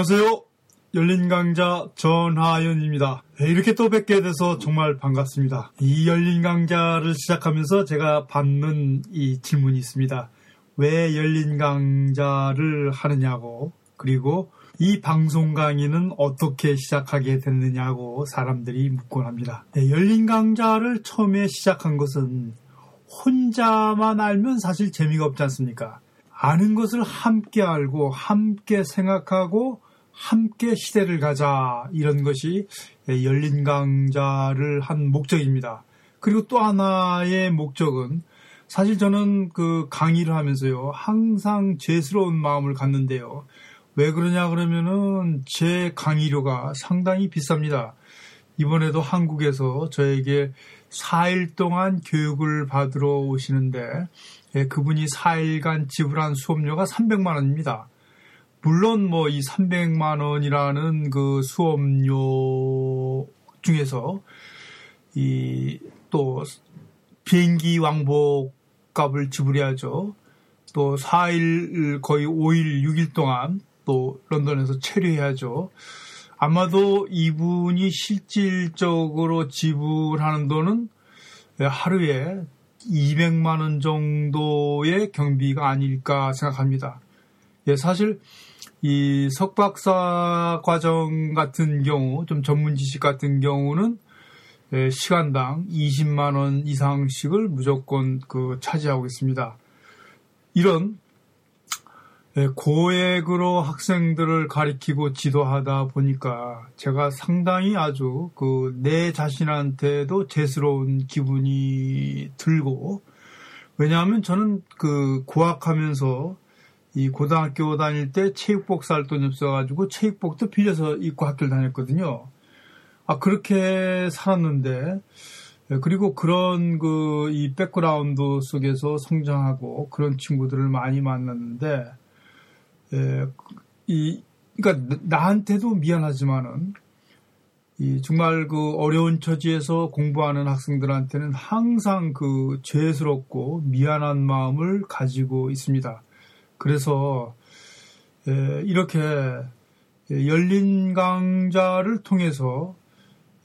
안녕하세요. 열린 강자 전하연입니다. 네, 이렇게 또 뵙게 돼서 정말 반갑습니다. 이 열린 강자를 시작하면서 제가 받는 이 질문이 있습니다. 왜 열린 강자를 하느냐고, 그리고 이 방송 강의는 어떻게 시작하게 됐느냐고 사람들이 묻곤 합니다. 네, 열린 강자를 처음에 시작한 것은 혼자만 알면 사실 재미가 없지 않습니까? 아는 것을 함께 알고 함께 생각하고 함께 시대를 가자 이런 것이 열린 강자를 한 목적입니다. 그리고 또 하나의 목적은 사실 저는 그 강의를 하면서요 항상 죄스러운 마음을 갖는데요. 왜 그러냐 그러면은 제 강의료가 상당히 비쌉니다. 이번에도 한국에서 저에게 4일 동안 교육을 받으러 오시는데 예, 그분이 4일간 지불한 수업료가 300만 원입니다. 물론 뭐 이 300만 원이라는 그 수업료 중에서 이 또 비행기 왕복 값을 지불해야죠. 또 4일 거의 5일 6일 동안 또 런던에서 체류해야죠. 아마도 이분이 실질적으로 지불하는 돈은 하루에 200만 원 정도의 경비가 아닐까 생각합니다. 예, 사실 이 석박사 과정 같은 경우, 좀 전문 지식 같은 경우는 예, 시간당 20만 원 이상씩을 무조건 그 차지하고 있습니다. 이런 예, 고액으로 학생들을 가리키고 지도하다 보니까 제가 상당히 아주 그 내 자신한테도 죄스러운 기분이 들고 왜냐하면 저는 그 고학하면서 이 고등학교 다닐 때 체육복 살 돈이 없어가지고 체육복도 빌려서 입고 학교를 다녔거든요. 아 그렇게 살았는데 예, 그리고 그런 그 이 background 속에서 성장하고 그런 친구들을 많이 만났는데 예, 이, 그러니까 나한테도 미안하지만은 이 정말 그 어려운 처지에서 공부하는 학생들한테는 항상 그 죄스럽고 미안한 마음을 가지고 있습니다. 그래서 예, 이렇게 열린 강좌를 통해서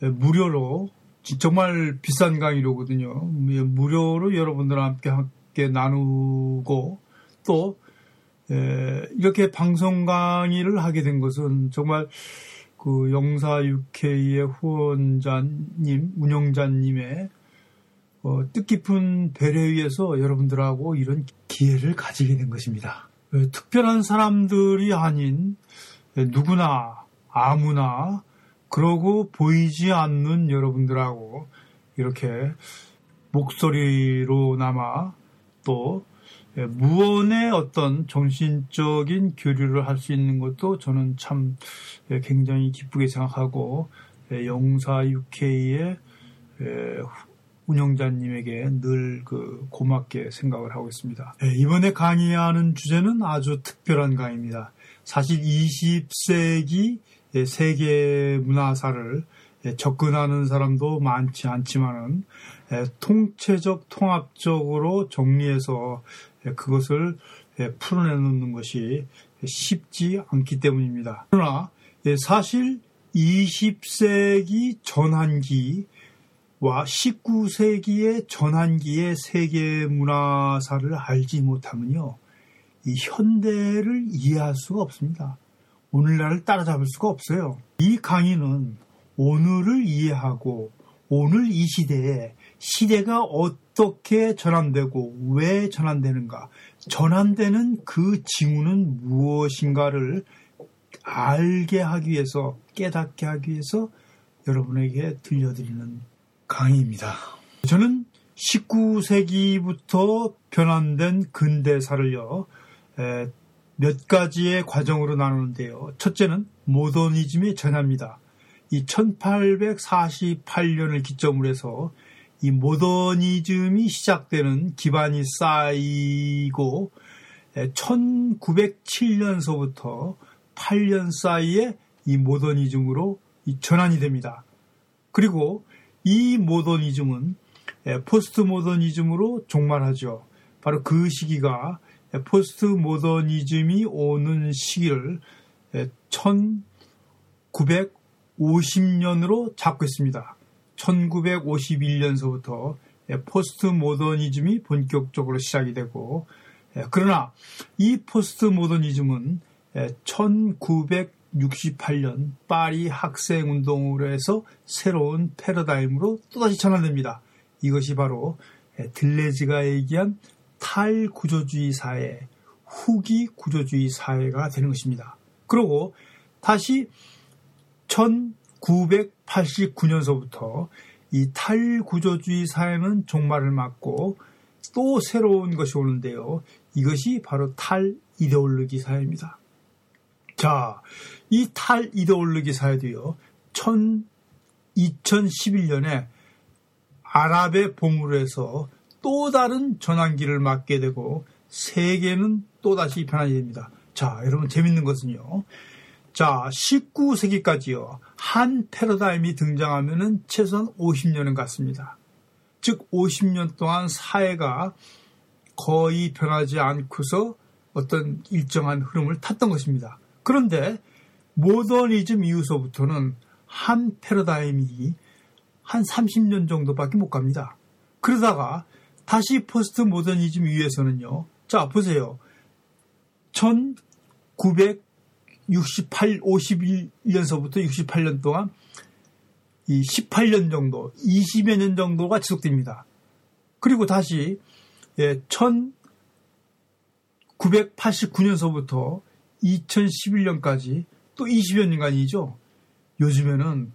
무료로 정말 비싼 강의로거든요. 예, 무료로 여러분들과 함께 함께 나누고 또 예, 이렇게 방송 강의를 하게 된 것은 정말 그 영사 UK의 후원자님, 운영자님의 어, 뜻깊은 배려에 의해서 여러분들하고 이런 기회를 가지게 된 것입니다. 예, 특별한 사람들이 아닌 예, 누구나 아무나 그러고 보이지 않는 여러분들하고 이렇게 목소리로나마 또 예, 무언의 어떤 정신적인 교류를 할 수 있는 것도 저는 참 예, 굉장히 기쁘게 생각하고 예, 영사 UK의 운영자님에게 늘 그 고맙게 생각을 하고 있습니다. 이번에 강의하는 주제는 아주 특별한 강의입니다. 사실 20세기 세계 문화사를 접근하는 사람도 많지 않지만은 통체적 통합적으로 정리해서 예, 그것을 예, 풀어내놓는 것이 쉽지 않기 때문입니다. 그러나 예, 사실 20세기 전환기 와 19세기의 전환기의 세계 문화사를 알지 못하면요. 이 현대를 이해할 수가 없습니다. 오늘날을 따라잡을 수가 없어요. 이 강의는 오늘을 이해하고 오늘 이 시대에 시대가 어떻게 전환되고 왜 전환되는가, 전환되는 그 징후는 무엇인가를 알게 하기 위해서, 깨닫게 하기 위해서 여러분에게 들려드리는 강의입니다. 저는 19세기부터 변환된 근대사를요, 몇 가지의 과정으로 나누는데요. 첫째는 모더니즘의 전환입니다. 이 1848년을 기점으로 해서 이 모더니즘이 시작되는 기반이 쌓이고 1907년서부터 8년 사이에 이 모더니즘으로 전환이 됩니다. 그리고 이 모더니즘은 포스트 모더니즘으로 종말하죠. 바로 그 시기가 포스트 모더니즘이 오는 시기를 1950년으로 잡고 있습니다. 1951년서부터 포스트 모더니즘이 본격적으로 시작이 되고 그러나 이 포스트 모더니즘은 1968년 파리 학생 운동으로 해서 새로운 패러다임으로 또다시 전환됩니다. 이것이 바로 들뢰즈가 얘기한 탈구조주의 사회, 후기 구조주의 사회가 되는 것입니다. 그리고 다시 1989년서부터 이 탈구조주의 사회는 종말을 맞고 또 새로운 것이 오는데요. 이것이 바로 탈이데올로기 사회입니다. 자, 이 탈 이데올로기 사회도요. 2011년에 아랍의 봄으로 해서 또 다른 전환기를 맞게 되고 세계는 또다시 됩니다. 자, 여러분 재밌는 것은요. 자, 19세기까지요. 한 패러다임이 등장하면은 최소한 50년은 갔습니다. 즉 50년 동안 사회가 거의 변하지 않고서 어떤 일정한 흐름을 탔던 것입니다. 그런데 모더니즘 이후서부터는 한 패러다임이 한 30년 정도밖에 못 갑니다. 그러다가 다시 포스트 모더니즘 이후에서는요. 자, 보세요. 1900 68, 51년서부터 68년 동안 이 18년 정도, 20여 년 정도가 지속됩니다. 그리고 다시 예, 1989년서부터 2011년까지 또 20여 년간이죠. 요즘에는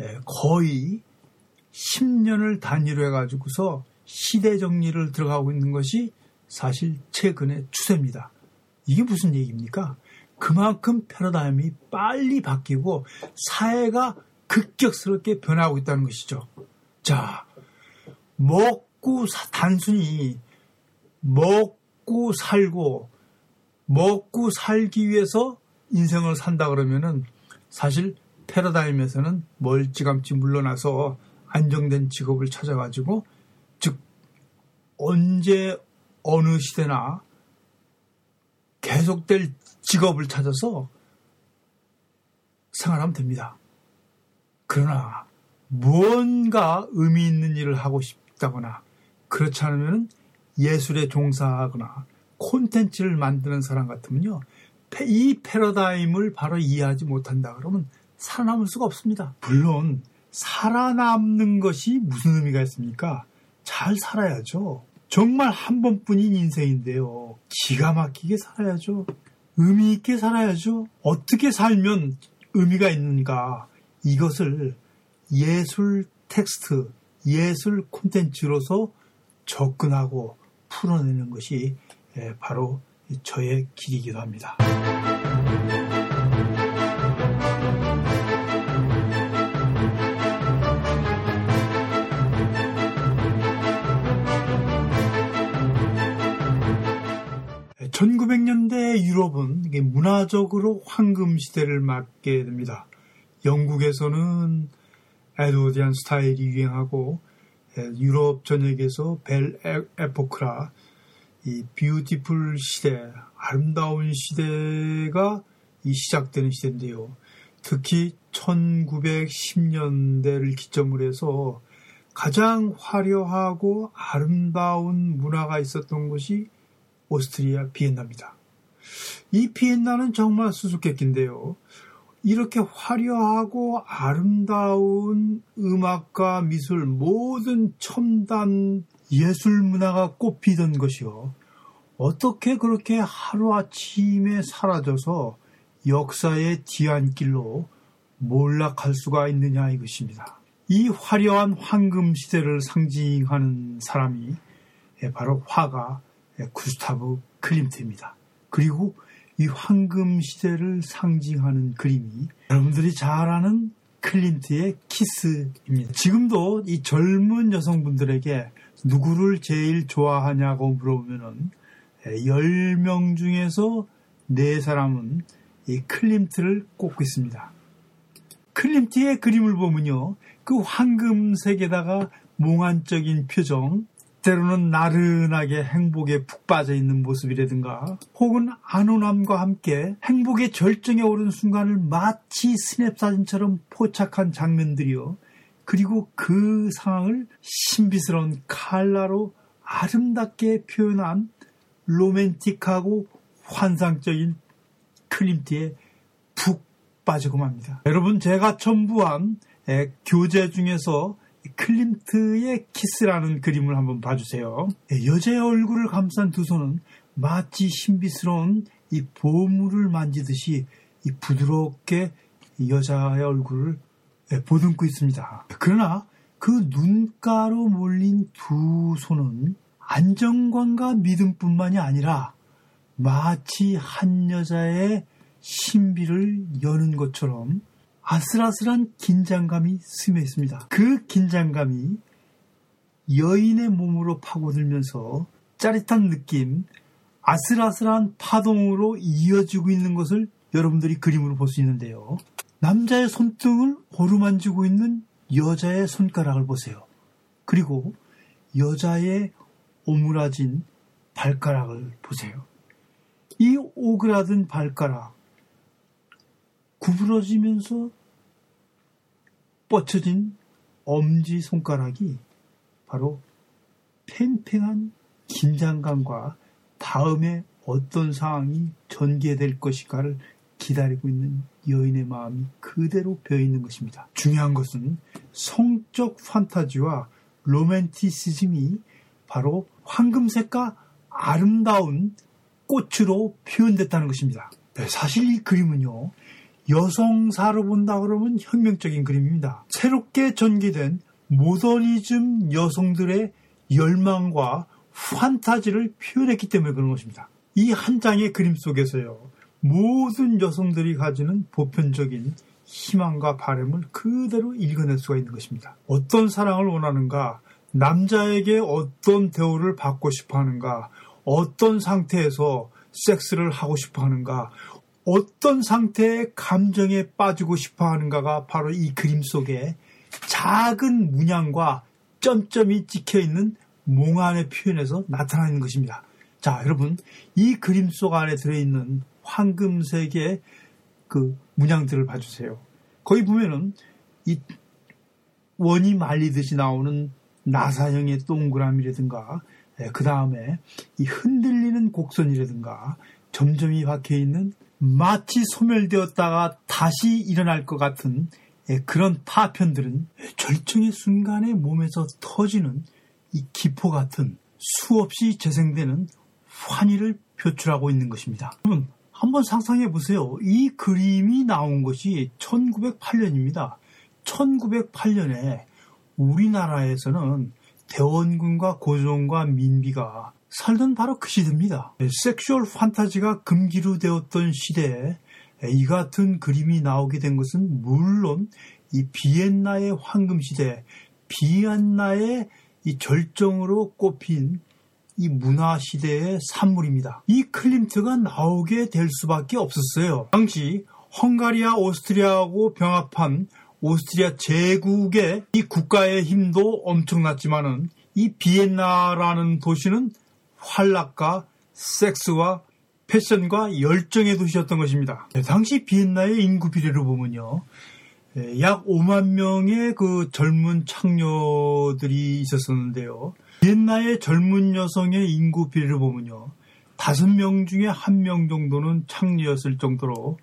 예, 거의 10년을 단위로 해가지고서 시대 정리를 들어가고 있는 것이 사실 최근의 추세입니다. 이게 무슨 얘기입니까? 그만큼 패러다임이 빨리 바뀌고 사회가 급격스럽게 변하고 있다는 것이죠. 자, 먹고 사, 단순히 먹고 살고 먹고 살기 위해서 인생을 산다 그러면은 사실 패러다임에서는 멀찌감치 물러나서 안정된 직업을 찾아가지고 즉 언제 어느 시대나 계속될 직업을 찾아서 생활하면 됩니다. 그러나 무언가 의미 있는 일을 하고 싶다거나 그렇지 않으면 예술에 종사하거나 콘텐츠를 만드는 사람 같으면요. 이 패러다임을 바로 이해하지 못한다 그러면 살아남을 수가 없습니다. 물론 살아남는 것이 무슨 의미가 있습니까? 잘 살아야죠. 정말 한 번뿐인 인생인데요. 기가 막히게 살아야죠. 의미 있게 살아야죠. 어떻게 살면 의미가 있는가. 이것을 예술 텍스트, 예술 콘텐츠로서 접근하고 풀어내는 것이 예, 바로 저의 길이기도 합니다. 1900년대 유럽은 문화적으로 황금 시대를 맞게 됩니다. 영국에서는 에드워디안 스타일이 유행하고 유럽 전역에서 벨 에포크라 이 뷰티풀 시대, 아름다운 시대가 이 시작되는 시대인데요. 특히 1910년대를 기점으로 해서 가장 화려하고 아름다운 문화가 있었던 것이 오스트리아 비엔나입니다. 이 비엔나는 정말 수수께끼인데요. 이렇게 화려하고 아름다운 음악과 미술 모든 첨단 예술 문화가 꽃피던 것이요. 어떻게 그렇게 하루아침에 사라져서 역사의 뒤안길로 몰락할 수가 있느냐 이것입니다. 이 화려한 황금 시대를 상징하는 사람이 바로 화가 구스타브 클림트입니다. 그리고 이 황금 시대를 상징하는 그림이 여러분들이 잘 아는 클림트의 키스입니다. 지금도 이 젊은 여성분들에게 누구를 제일 좋아하냐고 물어보면은 10명 중에서 4사람은 이 클림트를 꼽고 있습니다. 클림트의 그림을 보면요. 그 황금색에다가 몽환적인 표정, 때로는 나른하게 행복에 푹 빠져 있는 모습이라든가 혹은 안온함과 함께 행복의 절정에 오른 순간을 마치 스냅 사진처럼 포착한 장면들이요. 그리고 그 상황을 신비스러운 칼라로 아름답게 표현한 로맨틱하고 환상적인 클림트에 푹 빠지고 맙니다. 여러분 제가 첨부한 교재 중에서 클림트의 키스라는 그림을 한번 봐주세요. 여자의 얼굴을 감싼 두 손은 마치 신비스러운 이 보물을 만지듯이 이 부드럽게 여자의 얼굴을 보듬고 있습니다. 그러나 그 눈가로 몰린 두 손은 안정감과 믿음뿐만이 아니라 마치 한 여자의 신비를 여는 것처럼 아슬아슬한 긴장감이 스며 있습니다. 그 긴장감이 여인의 몸으로 파고들면서 짜릿한 느낌, 아슬아슬한 파동으로 이어지고 있는 것을 여러분들이 그림으로 볼 수 있는데요. 남자의 손등을 오르만지고 있는 여자의 손가락을 보세요. 그리고 여자의 오므라진 발가락을 보세요. 이 오그라든 발가락, 구부러지면서 뻗쳐진 엄지 손가락이 바로 팽팽한 긴장감과 다음에 어떤 상황이 전개될 것인가를 기다리고 있는 여인의 마음이 그대로 배어 있는 것입니다. 중요한 것은 성적 판타지와 로맨티시즘이 바로 황금색과 아름다운 꽃으로 표현됐다는 것입니다. 네, 사실 이 그림은요, 여성사로 본다 그러면 혁명적인 그림입니다. 새롭게 전개된 모더니즘 여성들의 열망과 판타지를 표현했기 때문에 그런 것입니다. 이 한 장의 그림 속에서요. 모든 여성들이 가지는 보편적인 희망과 바램을 그대로 읽어낼 수가 있는 것입니다. 어떤 사랑을 원하는가, 남자에게 어떤 대우를 받고 싶어 하는가, 어떤 상태에서 섹스를 하고 싶어 하는가, 어떤 상태의 감정에 빠지고 싶어 하는가가 바로 이 그림 속에 작은 문양과 점점이 찍혀 있는 몽환의 표현에서 나타나 있는 것입니다. 자, 여러분, 이 그림 속 안에 들어있는 황금색의 그 문양들을 봐주세요. 거기 보면은 이 원이 말리듯이 나오는 나사형의 동그라미라든가, 그 다음에 이 흔들리는 곡선이라든가, 점점이 박혀 있는 마치 소멸되었다가 다시 일어날 것 같은 예, 그런 파편들은 절정의 순간에 몸에서 터지는 이 기포 같은 수없이 재생되는 환희를 표출하고 있는 것입니다. 여러분, 한번 상상해 보세요. 이 그림이 나온 것이 1908년입니다. 1908년에 우리나라에서는 대원군과 고종과 민비가 살던 바로 그 시대입니다. sexual fantasy가 금기로 되었던 시대에 이 같은 그림이 나오게 된 것은 물론 이 비엔나의 황금 시대, 비엔나의 이 절정으로 꼽힌 이 문화 시대의 산물입니다. 이 클림트가 나오게 될 수밖에 없었어요. 당시 헝가리아 오스트리아하고 병합한 오스트리아 제국의 이 국가의 힘도 엄청났지만은 이 비엔나라는 도시는 활락과 섹스와 패션과 열정의 도시였던 것입니다. 네, 당시 비엔나의 인구 비례를 보면요. 예, 약 5만 명의 그 젊은 창녀들이 있었었는데요. 비엔나의 젊은 여성의 인구 비례를 보면요. 5명 중에 1명 정도는 창녀였을 정도로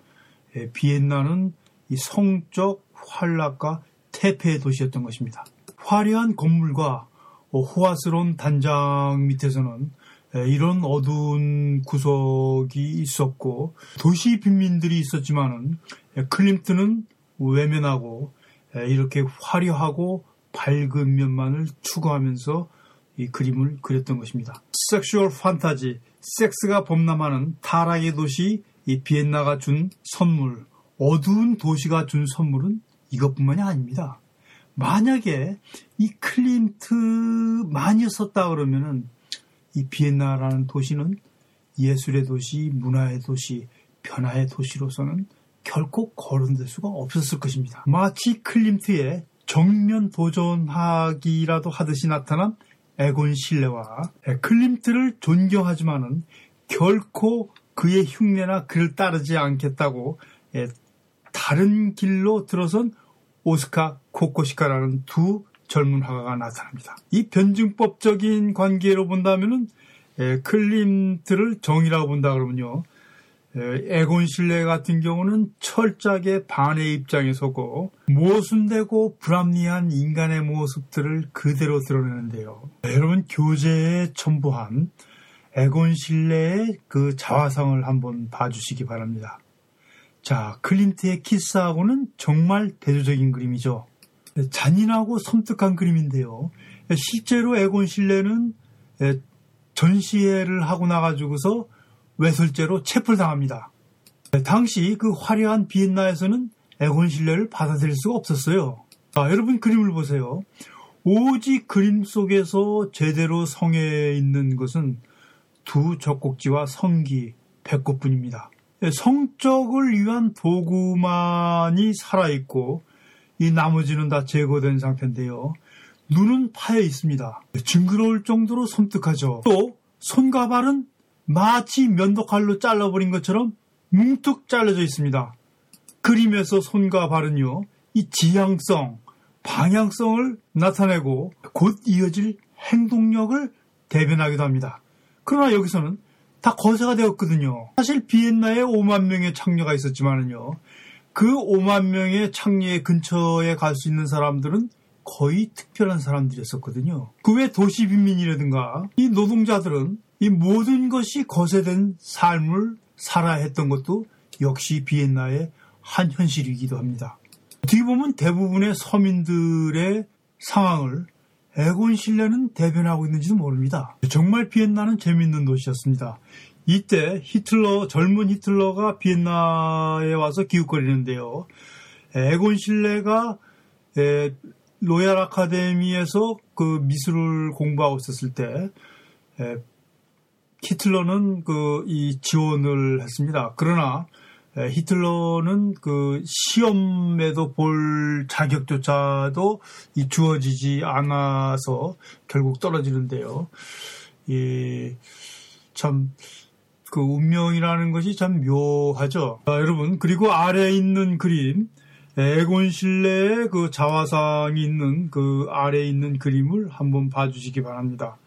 예, 비엔나는 이 성적 활락과 태폐의 도시였던 것입니다. 화려한 건물과 호화스러운 단장 밑에서는 예, 이런 어두운 구석이 있었고 도시 빈민들이 있었지만은 예, 클림트는 외면하고 예, 이렇게 화려하고 밝은 면만을 추구하면서 이 그림을 그렸던 것입니다. sexual fantasy, 섹스가 범람하는 타락의 도시 이 비엔나가 준 선물, 어두운 도시가 준 선물은 이것뿐만이 아닙니다. 만약에 이 클림트만 있었다 그러면은 이 비엔나라는 도시는 예술의 도시, 문화의 도시, 변화의 도시로서는 결코 거론될 수가 없었을 것입니다. 마치 클림트의 정면 도전하기라도 하듯이 나타난 에곤 실레와 클림트를 존경하지만은 결코 그의 흉내나 그를 따르지 않겠다고 다른 길로 들어선 오스카 코코시카라는 두 젊은 화가가 나타납니다. 이 변증법적인 관계로 본다면은 클림트를 정이라고 본다 그러면요. 에곤 실레 같은 경우는 철저하게 반의 입장에 서고 모순되고 불합리한 인간의 모습들을 그대로 드러내는데요. 여러분 교재에 첨부한 에곤 실레의 그 자화상을 한번 봐주시기 바랍니다. 자, 클림트의 키스하고는 정말 대조적인 그림이죠. 잔인하고 섬뜩한 그림인데요. 실제로 에곤 실레는 전시회를 하고 나가지고서 외설죄로 체포당합니다. 당시 그 화려한 비엔나에서는 실레를 받아들일 수가 없었어요. 자, 여러분 그림을 보세요. 오직 그림 속에서 제대로 성에 있는 것은 두 젖꼭지와 성기, 배꼽뿐입니다. 성적을 위한 도구만이 살아있고 이 나머지는 다 제거된 상태인데요. 눈은 파여 있습니다. 징그러울 정도로 섬뜩하죠. 또 손과 발은 마치 면도칼로 잘라버린 것처럼 뭉툭 잘라져 있습니다. 그림에서 손과 발은요, 이 지향성, 방향성을 나타내고 곧 이어질 행동력을 대변하기도 합니다. 그러나 여기서는 다 거세가 되었거든요. 사실 비엔나에 5만 명의 창녀가 있었지만은요. 그 5만 명의 창녀의 근처에 갈 수 있는 사람들은 거의 특별한 사람들이었었거든요. 그 외 도시 빈민이라든가 이 노동자들은 이 모든 것이 거세된 삶을 살아야 했던 것도 역시 비엔나의 한 현실이기도 합니다. 어떻게 보면 대부분의 서민들의 상황을 에곤 실레는 대변하고 있는지도 모릅니다. 정말 비엔나는 재밌는 도시였습니다. 이때 히틀러, 젊은 히틀러가 비엔나에 와서 기웃거리는데요. 에곤 실레가 로얄 아카데미에서 그 미술을 공부하고 있었을 때 히틀러는 그 이 지원을 했습니다. 그러나 히틀러는 그 시험에도 볼 자격조차도 이 주어지지 않아서 결국 떨어지는데요. 이참그 운명이라는 것이 참 묘하죠. 아, 여러분 그리고 아래에 있는 그림 에곤 실내에 그 자화상이 있는 그 아래에 있는 그림을 한번 봐주시기 바랍니다.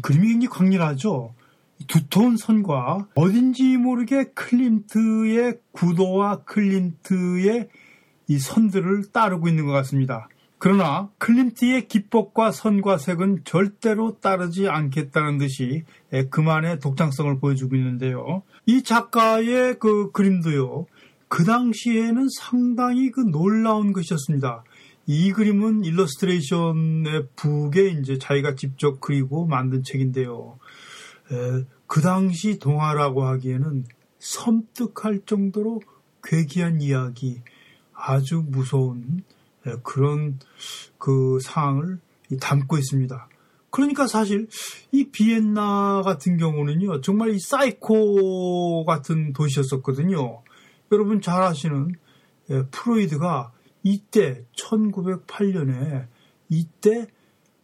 그림이 굉장히 강렬하죠. 두터운 선과 어딘지 모르게 클린트의 구도와 클린트의 이 선들을 따르고 있는 것 같습니다. 그러나 클림트의 기법과 선과 색은 절대로 따르지 않겠다는 듯이 그만의 독창성을 보여주고 있는데요. 이 작가의 그 그림도요. 그 당시에는 상당히 그 놀라운 것이었습니다. 이 그림은 일러스트레이션의 book에 이제 자기가 직접 그리고 만든 책인데요. 그 당시 동화라고 하기에는 섬뜩할 정도로 괴기한 이야기, 아주 무서운 그런 그 상황을 담고 있습니다. 그러니까 사실 이 비엔나 같은 경우는요, 정말 이 사이코 같은 도시였었거든요. 여러분 잘 아시는 프로이드가 이때 1908년에 이때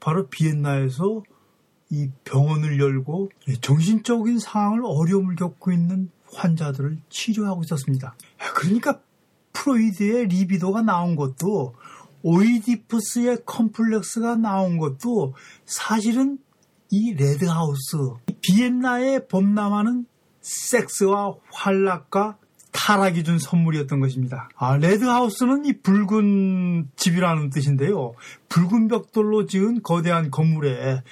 바로 비엔나에서 이 병원을 열고 정신적인 상황을 어려움을 겪고 있는 환자들을 치료하고 있었습니다. 그러니까 프로이드의 리비도가 나온 것도 오이디푸스의 컴플렉스가 나온 것도 사실은 이 red house 비엔나의 범람하는 섹스와 환락과 타락이 준 선물이었던 것입니다. 아, red house는 이 붉은 집이라는 뜻인데요. 붉은 벽돌로 지은 거대한 건물에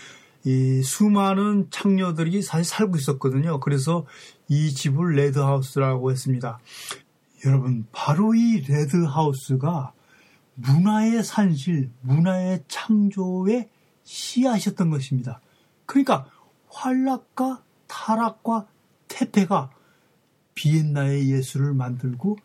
이 수많은 창녀들이 사실 살고 있었거든요. 그래서 이 집을 Red House라고 했습니다. 여러분, 바로 이 Red House가 문화의 산실, 문화의 창조의 씨앗이었던 것입니다. 그러니까 환락과 타락과 퇴폐가 비엔나의 예술을 만들고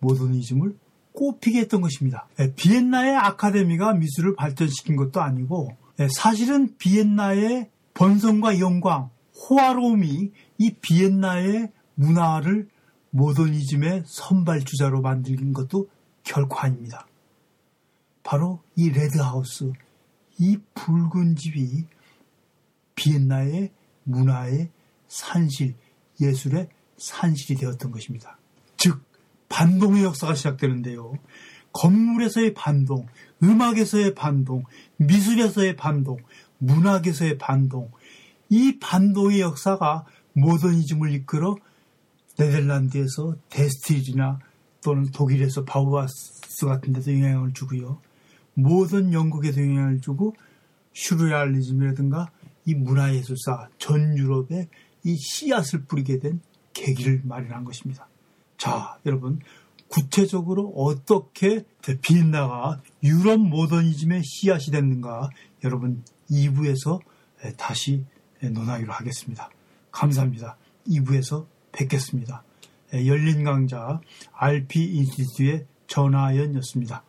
모더니즘을 꽃피게 했던 것입니다. 예, 비엔나의 아카데미가 미술을 발전시킨 것도 아니고 예, 사실은 비엔나의 번성과 영광, 호화로움이 이 비엔나의 문화를 모더니즘의 선발주자로 만든 것도 결코 아닙니다. 바로 이 레드하우스, 이 붉은 집이 비엔나의 문화의 산실, 예술의 산실이 되었던 것입니다. 즉, 반동의 역사가 시작되는데요. 건물에서의 반동, 음악에서의 반동, 미술에서의 반동, 문학에서의 반동, 이 반동의 역사가 모더니즘을 이끌어 네덜란드에서 데스틸이나 또는 독일에서 바우하스 같은 데서 영향을 주고요. 모든 영국에서 영향을 주고 슈르레알리즘이라든가 이 문화예술사 전 유럽에 이 씨앗을 뿌리게 된 계기를 마련한 것입니다. 자, 여러분 구체적으로 어떻게 비엔나가 유럽 모더니즘의 씨앗이 됐는가 여러분 2부에서 다시 논하기로 하겠습니다. 감사합니다. 2부에서 뵙겠습니다. 열린 강자 RP 인스티튜의 전하연이었습니다.